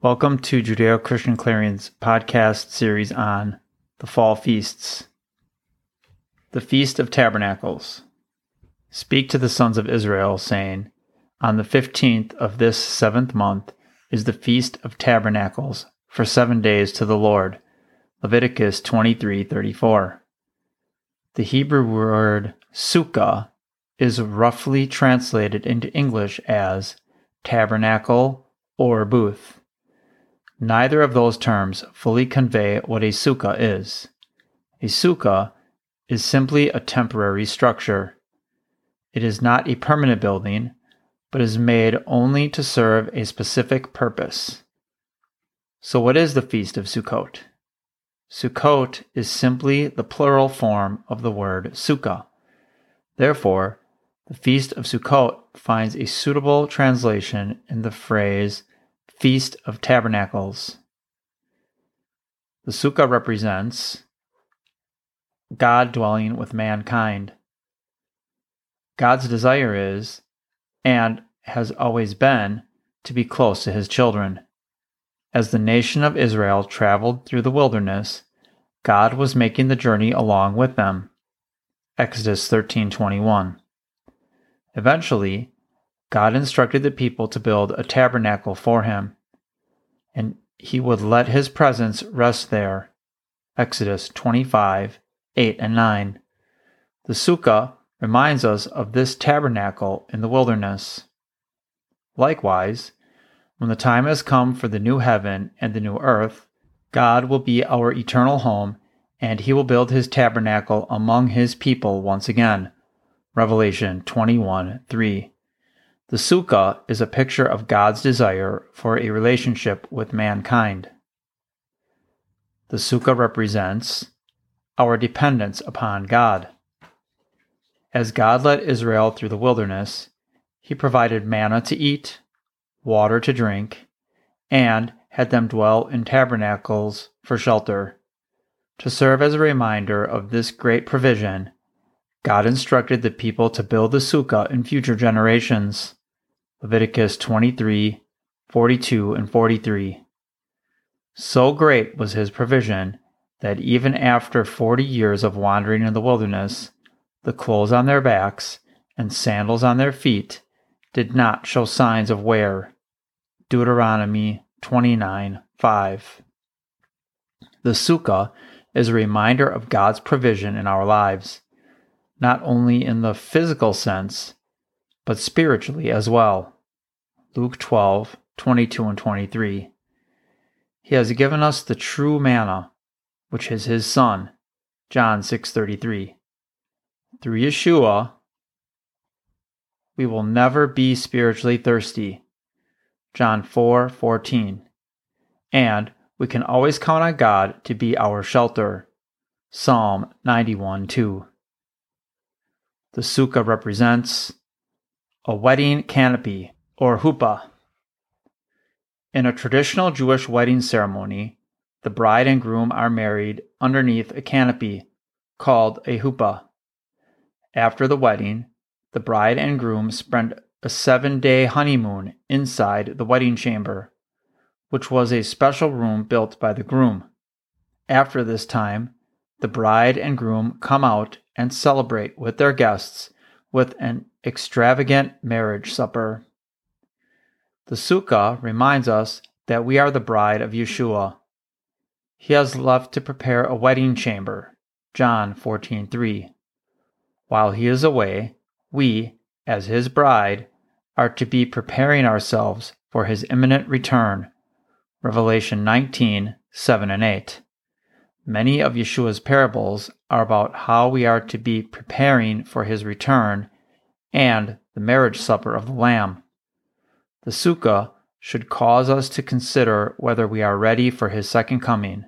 Welcome to Judeo Christian Clarion's podcast series on the fall feasts. The Feast of Tabernacles. Speak to the sons of Israel, saying, On the fifteenth of this seventh month is the Feast of Tabernacles for seven days to the Lord. Leviticus twenty-three thirty-four. The Hebrew word sukkah is roughly translated into English as tabernacle or booth. Neither of those terms fully convey what a sukkah is. A sukkah is simply a temporary structure. It is not a permanent building, but is made only to serve a specific purpose. So, what is the Feast of Sukkot? Sukkot is simply the plural form of the word sukkah. Therefore, the Feast of Sukkot finds a suitable translation in the phrase Feast of Tabernacles. The sukkah represents God dwelling with mankind. God's desire is, and has always been, to be close to his children. As the nation of Israel traveled through the wilderness, God was making the journey along with them. Exodus 13:21. Eventually, God instructed the people to build a tabernacle for him, and he would let his presence rest there. Exodus 25 8 and 9. The Sukkah reminds us of this tabernacle in the wilderness. Likewise, when the time has come for the new heaven and the new earth, God will be our eternal home, and he will build his tabernacle among his people once again. Revelation 21 3. The sukkah is a picture of God's desire for a relationship with mankind. The sukkah represents our dependence upon God. As God led Israel through the wilderness, he provided manna to eat, water to drink, and had them dwell in tabernacles for shelter. To serve as a reminder of this great provision, God instructed the people to build the sukkah in future generations. Leviticus 23, 42, and 43. So great was his provision that even after forty years of wandering in the wilderness, the clothes on their backs and sandals on their feet did not show signs of wear. Deuteronomy 29 5. The Sukkah is a reminder of God's provision in our lives, not only in the physical sense, but spiritually as well. Luke 12 22 and 23. He has given us the true manna, which is his son. John 6:33. Through Yeshua, we will never be spiritually thirsty. John 4:14. and we can always count on God to be our shelter. Psalm 91:2. The sukkah represents a wedding canopy or huppah. In a traditional Jewish wedding ceremony, the bride and groom are married underneath a canopy called a huppah. After the wedding, the bride and groom spend a seven day honeymoon inside the wedding chamber, which was a special room built by the groom. After this time, the bride and groom come out and celebrate with their guests with an extravagant marriage supper. The Sukkah reminds us that we are the bride of Yeshua. He has left to prepare a wedding chamber. John 14:3. While he is away, we, as his bride, are to be preparing ourselves for his imminent return. Revelation 19:7 and 8. Many of Yeshua's parables are about how we are to be preparing for his return and the marriage supper of the Lamb. The Sukkah should cause us to consider whether we are ready for his second coming.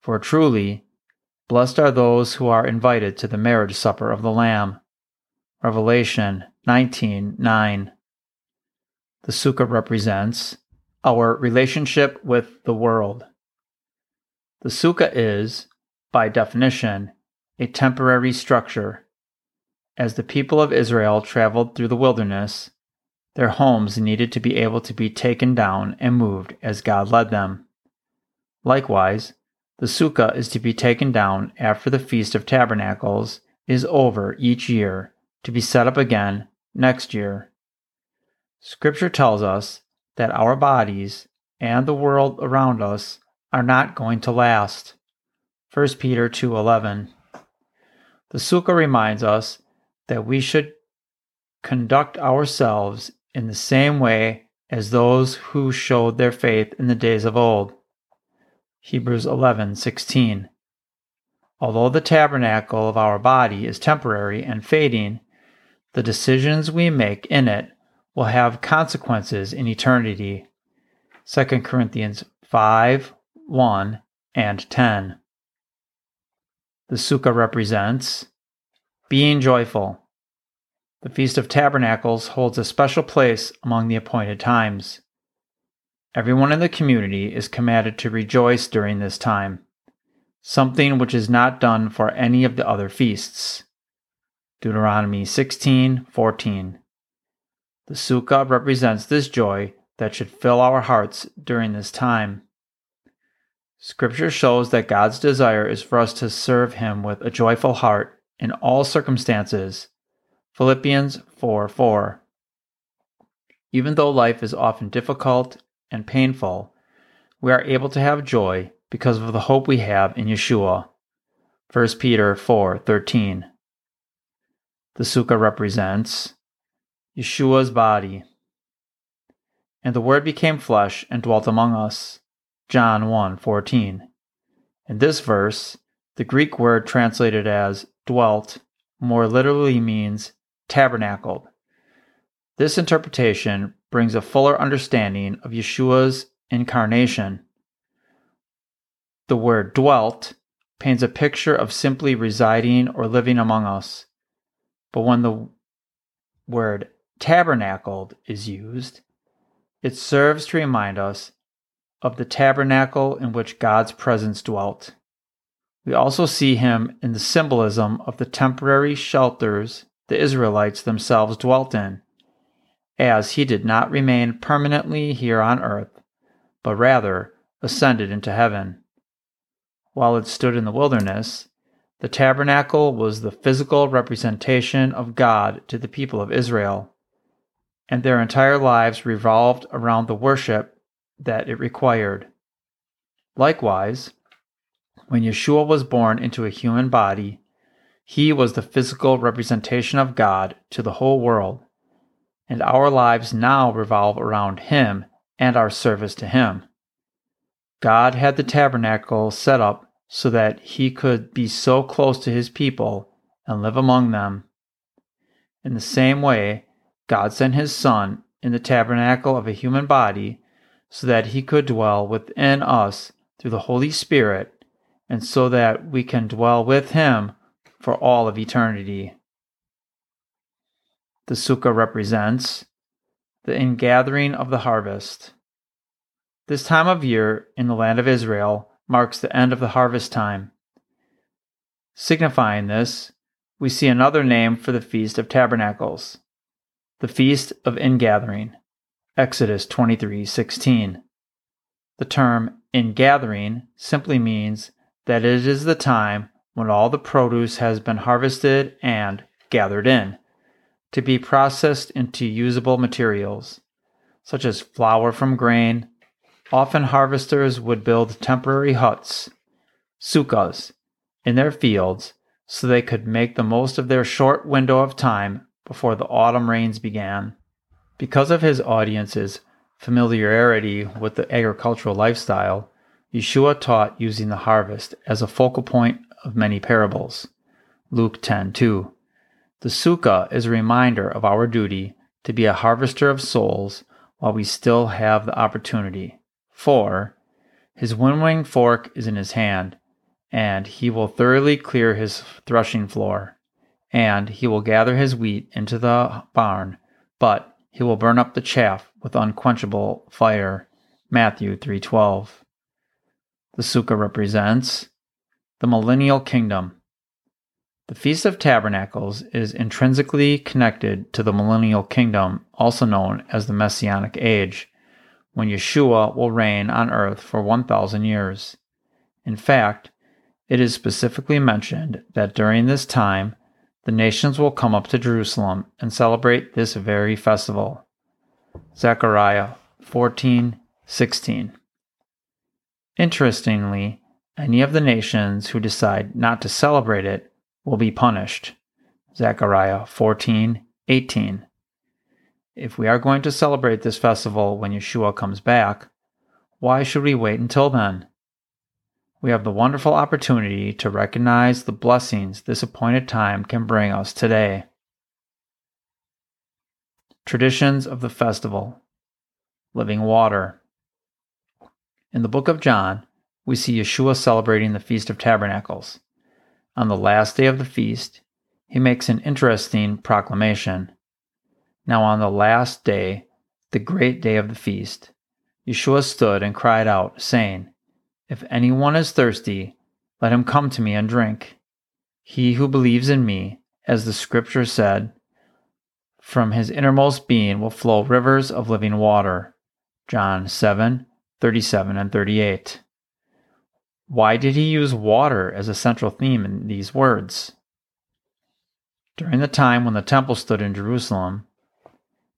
For truly, blessed are those who are invited to the marriage supper of the Lamb. Revelation 19:9. The Sukkah represents our relationship with the world. The Sukkah is, by definition, a temporary structure. As the people of Israel traveled through the wilderness, Their homes needed to be able to be taken down and moved as God led them. Likewise, the sukkah is to be taken down after the Feast of Tabernacles is over each year to be set up again next year. Scripture tells us that our bodies and the world around us are not going to last. 1 Peter 2:11. The sukkah reminds us that we should conduct ourselves in the same way as those who showed their faith in the days of old. Hebrews 11:16. Although the tabernacle of our body is temporary and fading, the decisions we make in it will have consequences in eternity. 2 Corinthians 5 1 and 10. The Sukkah represents being joyful. The Feast of Tabernacles holds a special place among the appointed times. Everyone in the community is commanded to rejoice during this time, something which is not done for any of the other feasts. Deuteronomy 16:14. The sukkah represents this joy that should fill our hearts during this time. Scripture shows that God's desire is for us to serve him with a joyful heart in all circumstances. Philippians 4 4. Even though life is often difficult and painful, we are able to have joy because of the hope we have in Yeshua. 1 Peter 4:13. The sukkah represents Yeshua's body. And the word became flesh and dwelt among us. John 1:14. In this verse, the Greek word translated as dwelt more literally means tabernacled. This interpretation brings a fuller understanding of Yeshua's incarnation. The word dwelt paints a picture of simply residing or living among us. But when the word tabernacled is used, it serves to remind us of the tabernacle in which God's presence dwelt. We also see him in the symbolism of the temporary shelters the Israelites themselves dwelt in as he did not remain permanently here on earth, but rather ascended into heaven. While it stood in the wilderness, the tabernacle was the physical representation of God to the people of Israel, and their entire lives revolved around the worship that it required. Likewise, when Yeshua was born into a human body, he was the physical representation of God to the whole world and our lives now revolve around Him and our service to Him. God had the tabernacle set up so that He could be so close to His people and live among them. In the same way, God sent His Son in the tabernacle of a human body so that He could dwell within us through the Holy Spirit and so that we can dwell with Him for all of eternity the sukkah represents, the ingathering of the harvest. This time of year in the land of Israel marks the end of the harvest time. Signifying this, we see another name for the Feast of Tabernacles, the Feast of Ingathering, Exodus 23:16. The term in gathering simply means that it is the time when all the produce has been harvested and gathered in to be processed into usable materials, such as flour from grain. Often harvesters would build temporary huts, sukkahs, in their fields so they could make the most of their short window of time before the autumn rains began. Because of his audience's familiarity with the agricultural lifestyle, Yeshua taught using the harvest as a focal point of many parables. Luke 10:2. The sukkah is a reminder of our duty to be a harvester of souls while we still have the opportunity. For his winnowing fork is in his hand, and he will thoroughly clear his threshing floor, and he will gather his wheat into the barn, but he will burn up the chaff with unquenchable fire. Matthew 3:12. The sukkah represents the millennial kingdom The Feast of Tabernacles is intrinsically connected to the millennial kingdom, also known as the Messianic Age, when Yeshua will reign on earth for 1,000 years. In fact, it is specifically mentioned that during this time, the nations will come up to Jerusalem and celebrate this very festival. Zechariah 14:16. Interestingly, any of the nations who decide not to celebrate it will be punished. Zechariah 14:18. If we are going to celebrate this festival when Yeshua comes back, why should we wait until then? We have the wonderful opportunity to recognize the blessings this appointed time can bring us today. Traditions of the Festival Living Water. In the book of John, we see Yeshua celebrating the Feast of Tabernacles. On the last day of the feast, he makes an interesting proclamation. Now, on the last day, the great day of the feast, Yeshua stood and cried out, saying, if anyone is thirsty, let him come to me and drink. He who believes in me, as the scripture said, from his innermost being will flow rivers of living water. John 7 37 and 38. Why did he use water as a central theme in these words? During the time when the temple stood in Jerusalem,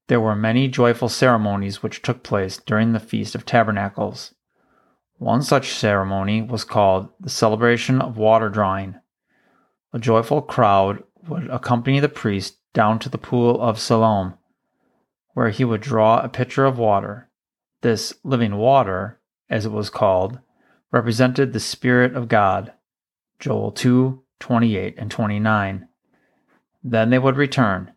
there were many joyful ceremonies which took place during the Feast of Tabernacles. One such ceremony was called the celebration of water drawing. A joyful crowd would accompany the priest down to the pool of Siloam, where he would draw a pitcher of water. This living water, as it was called, represented the Spirit of God. Joel 2 28 and 29. Then they would return,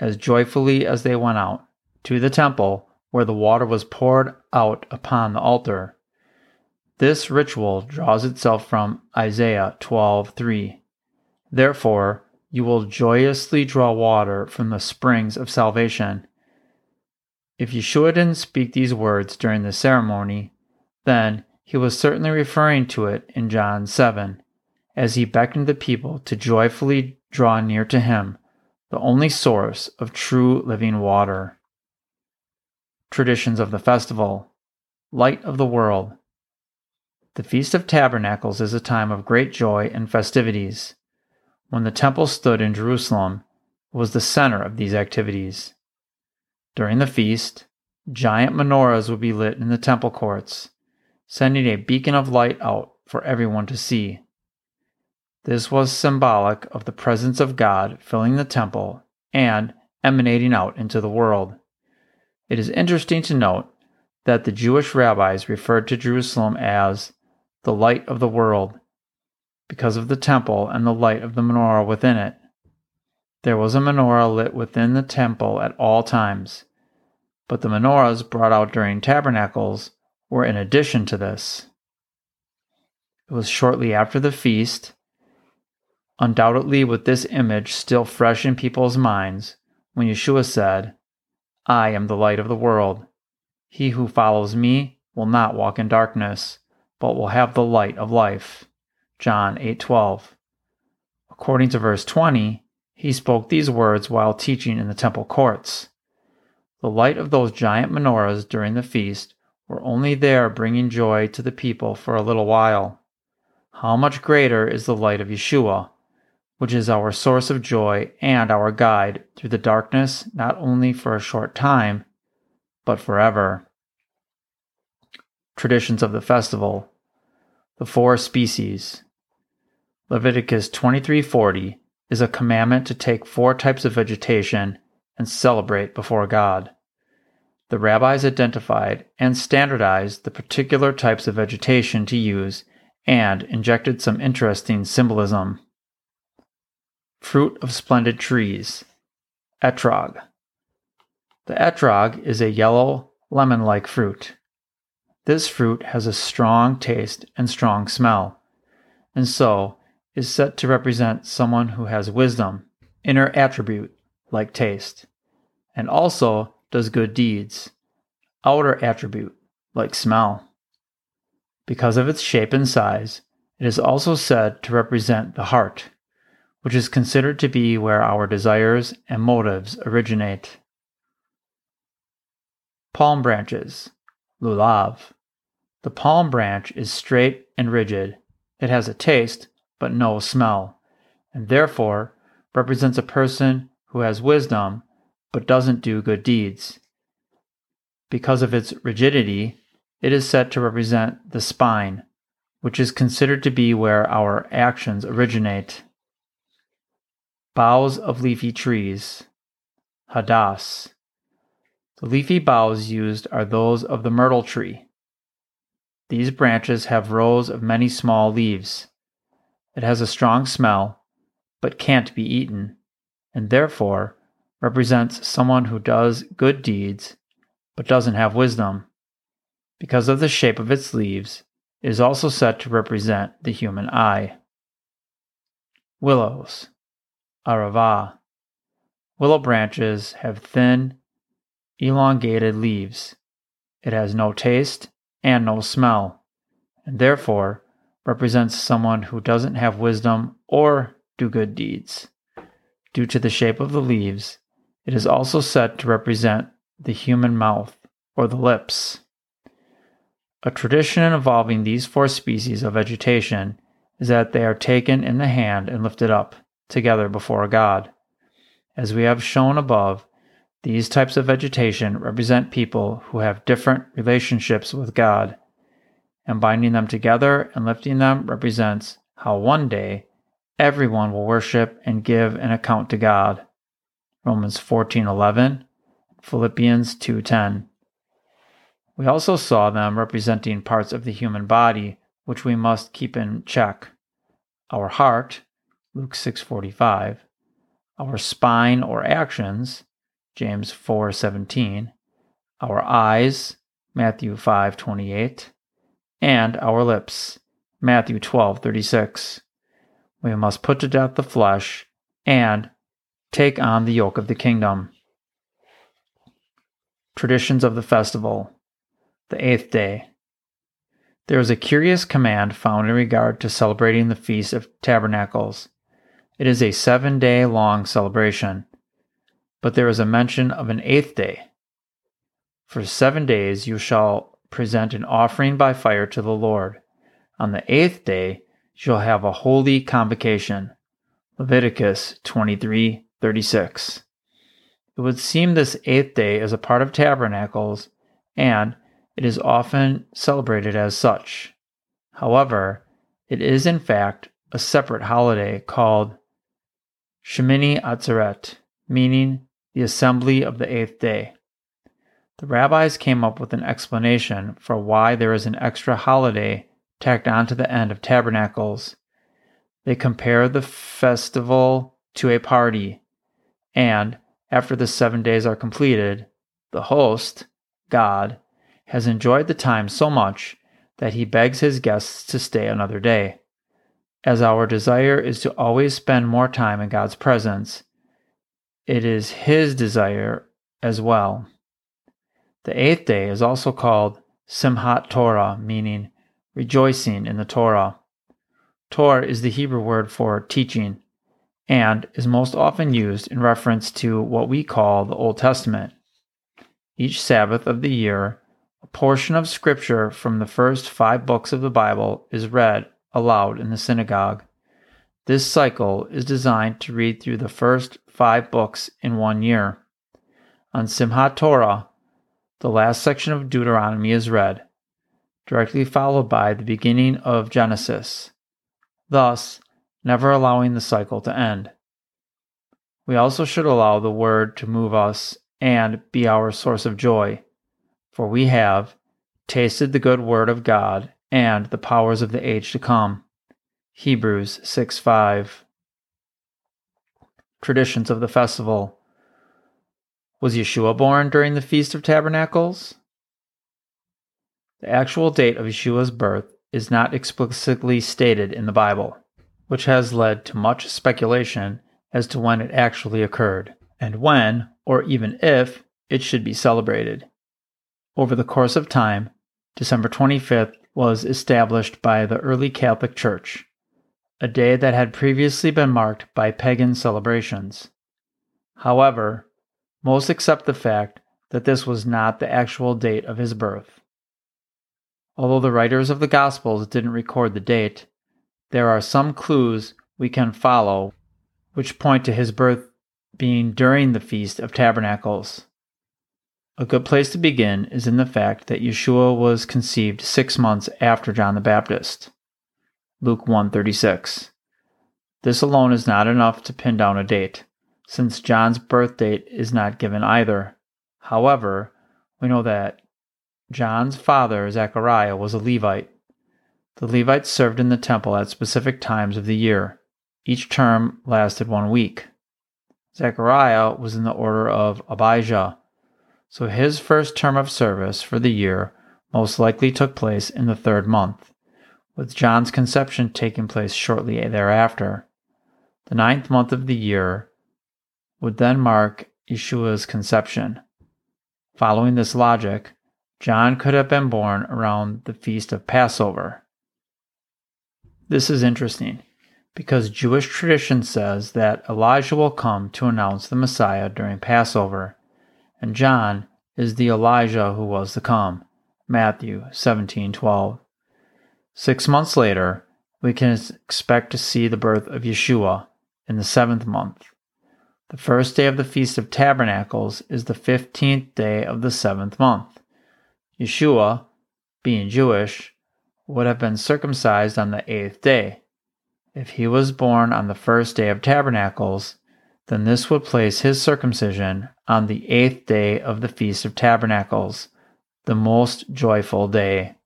as joyfully as they went out, to the temple where the water was poured out upon the altar this ritual draws itself from Isaiah 12:3. Therefore, you will joyously draw water from the springs of salvation. If Yeshua didn't speak these words during the ceremony, then he was certainly referring to it in John 7, as he beckoned the people to joyfully draw near to him, the only source of true living water. Traditions of the Festival Light of the World the Feast of Tabernacles is a time of great joy and festivities. When the temple stood in Jerusalem, it was the center of these activities. During the feast, giant menorahs would be lit in the temple courts, sending a beacon of light out for everyone to see. This was symbolic of the presence of God filling the temple and emanating out into the world. It is interesting to note that the Jewish rabbis referred to Jerusalem as the light of the world, because of the temple and the light of the menorah within it. There was a menorah lit within the temple at all times, but the menorahs brought out during tabernacles were in addition to this. It was shortly after the feast, undoubtedly with this image still fresh in people's minds, when Yeshua said, I am the light of the world. He who follows me will not walk in darkness, but will have the light of life. John 8:12. According to verse 20, he spoke these words while teaching in the temple courts. The light of those giant menorahs during the feast were only there bringing joy to the people for a little while. How much greater is the light of Yeshua, which is our source of joy and our guide through the darkness not only for a short time, but forever. Traditions of the festival the four species. Leviticus 23:40 is a commandment to take four types of vegetation and celebrate before God. The rabbis identified and standardized the particular types of vegetation to use and injected some interesting symbolism. Fruit of splendid trees. Etrog. The etrog is a yellow, lemon like fruit. This fruit has a strong taste and strong smell, and so is set to represent someone who has wisdom, inner attribute like taste, and also does good deeds, outer attribute like smell. Because of its shape and size, it is also said to represent the heart, which is considered to be where our desires and motives originate. Palm branches, lulav. The palm branch is straight and rigid. It has a taste, but no smell, and therefore represents a person who has wisdom but doesn't do good deeds. Because of its rigidity, it is said to represent the spine, which is considered to be where our actions originate. Boughs of leafy trees, hadass. The leafy boughs used are those of the myrtle tree. These branches have rows of many small leaves. It has a strong smell, but can't be eaten, and therefore represents someone who does good deeds but doesn't have wisdom. Because of the shape of its leaves, it is also said to represent the human eye. Willows, Arava. Willow branches have thin, elongated leaves. It has no taste and no smell, and therefore represents someone who doesn't have wisdom or do good deeds. Due to the shape of the leaves, it is also said to represent the human mouth or the lips. A tradition involving these four species of vegetation is that they are taken in the hand and lifted up together before God. As we have shown above, these types of vegetation represent people who have different relationships with God, and binding them together and lifting them represents how one day everyone will worship and give an account to God. Romans 14:11, Philippians 2:10. We also saw them representing parts of the human body which we must keep in check. Our heart, Luke 6:45, our spine or actions, James 4:17, our eyes, Matthew 5:28, and our lips, Matthew 12:36. We must put to death the flesh and take on the yoke of the kingdom. Traditions of the festival the eighth day. There is a curious command found in regard to celebrating the Feast of Tabernacles. It is a seven day long celebration, but there is a mention of an eighth day. For seven days you shall present an offering by fire to the Lord. On the eighth day you shall have a holy convocation. Leviticus 23:36. It would seem this eighth day is a part of tabernacles and it is often celebrated as such. However, it is in fact a separate holiday called Shemini Atzeret, meaning the assembly of the eighth day. The rabbis came up with an explanation for why there is an extra holiday tacked on to the end of tabernacles. They compare the festival to a party, and after the seven days are completed, the host, God, has enjoyed the time so much that he begs his guests to stay another day. As our desire is to always spend more time in God's presence, it is his desire as well. The eighth day is also called Simhat Torah, meaning rejoicing in the Torah. Torah is the Hebrew word for teaching and is most often used in reference to what we call the Old Testament. Each Sabbath of the year, a portion of scripture from the first five books of the Bible is read aloud in the synagogue. This cycle is designed to read through the first five books in one year. On Simhat Torah, the last section of Deuteronomy is read, directly followed by the beginning of Genesis, thus never allowing the cycle to end. We also should allow the Word to move us and be our source of joy for we have tasted the good word of God and the powers of the age to come. Hebrews 6 5. Traditions of the festival. Was Yeshua born during the Feast of Tabernacles? The actual date of Yeshua's birth is not explicitly stated in the Bible, which has led to much speculation as to when it actually occurred, and when, or even if, it should be celebrated. Over the course of time, December 25th was established by the early Catholic Church. A day that had previously been marked by pagan celebrations. However, most accept the fact that this was not the actual date of his birth. Although the writers of the Gospels didn't record the date, there are some clues we can follow which point to his birth being during the Feast of Tabernacles. A good place to begin is in the fact that Yeshua was conceived 6 months after John the Baptist. Luke 1:36. This alone is not enough to pin down a date, since John's birth date is not given either. However, we know that John's father, Zechariah, was a Levite. The Levites served in the temple at specific times of the year. Each term lasted one week. Zechariah was in the order of Abijah, so his first term of service for the year most likely took place in the third month, with John's conception taking place shortly thereafter. The ninth month of the year would then mark Yeshua's conception. Following this logic, John could have been born around the feast of Passover. This is interesting because Jewish tradition says that Elijah will come to announce the Messiah during Passover, and John is the Elijah who was to come. Matthew 17:12. 6 months later, we can expect to see the birth of Yeshua in the 7th month. The first day of the Feast of Tabernacles is the 15th day of the 7th month. Yeshua, being Jewish, would have been circumcised on the 8th day. If he was born on the first day of tabernacles, then this would place his circumcision on the eighth day of the Feast of Tabernacles, the most joyful day.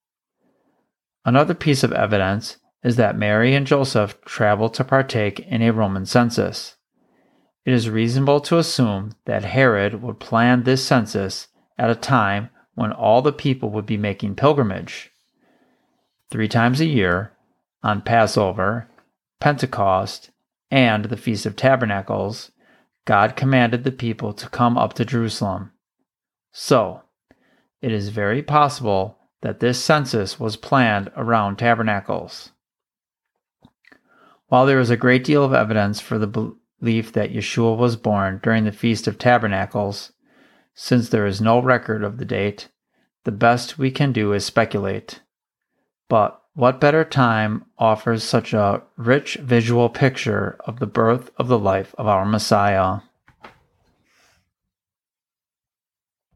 Another piece of evidence is that Mary and Joseph traveled to partake in a Roman census. It is reasonable to assume that Herod would plan this census at a time when all the people would be making pilgrimage. Three times a year, on Passover Pentecost, and the Feast of Tabernacles, God commanded the people to come up to Jerusalem. So, it is very possible that this census was planned around tabernacles. While there is a great deal of evidence for the belief that Yeshua was born during the Feast of Tabernacles, since there is no record of the date, the best we can do is speculate. But what better time offers such a rich visual picture of the birth of the life of our Messiah?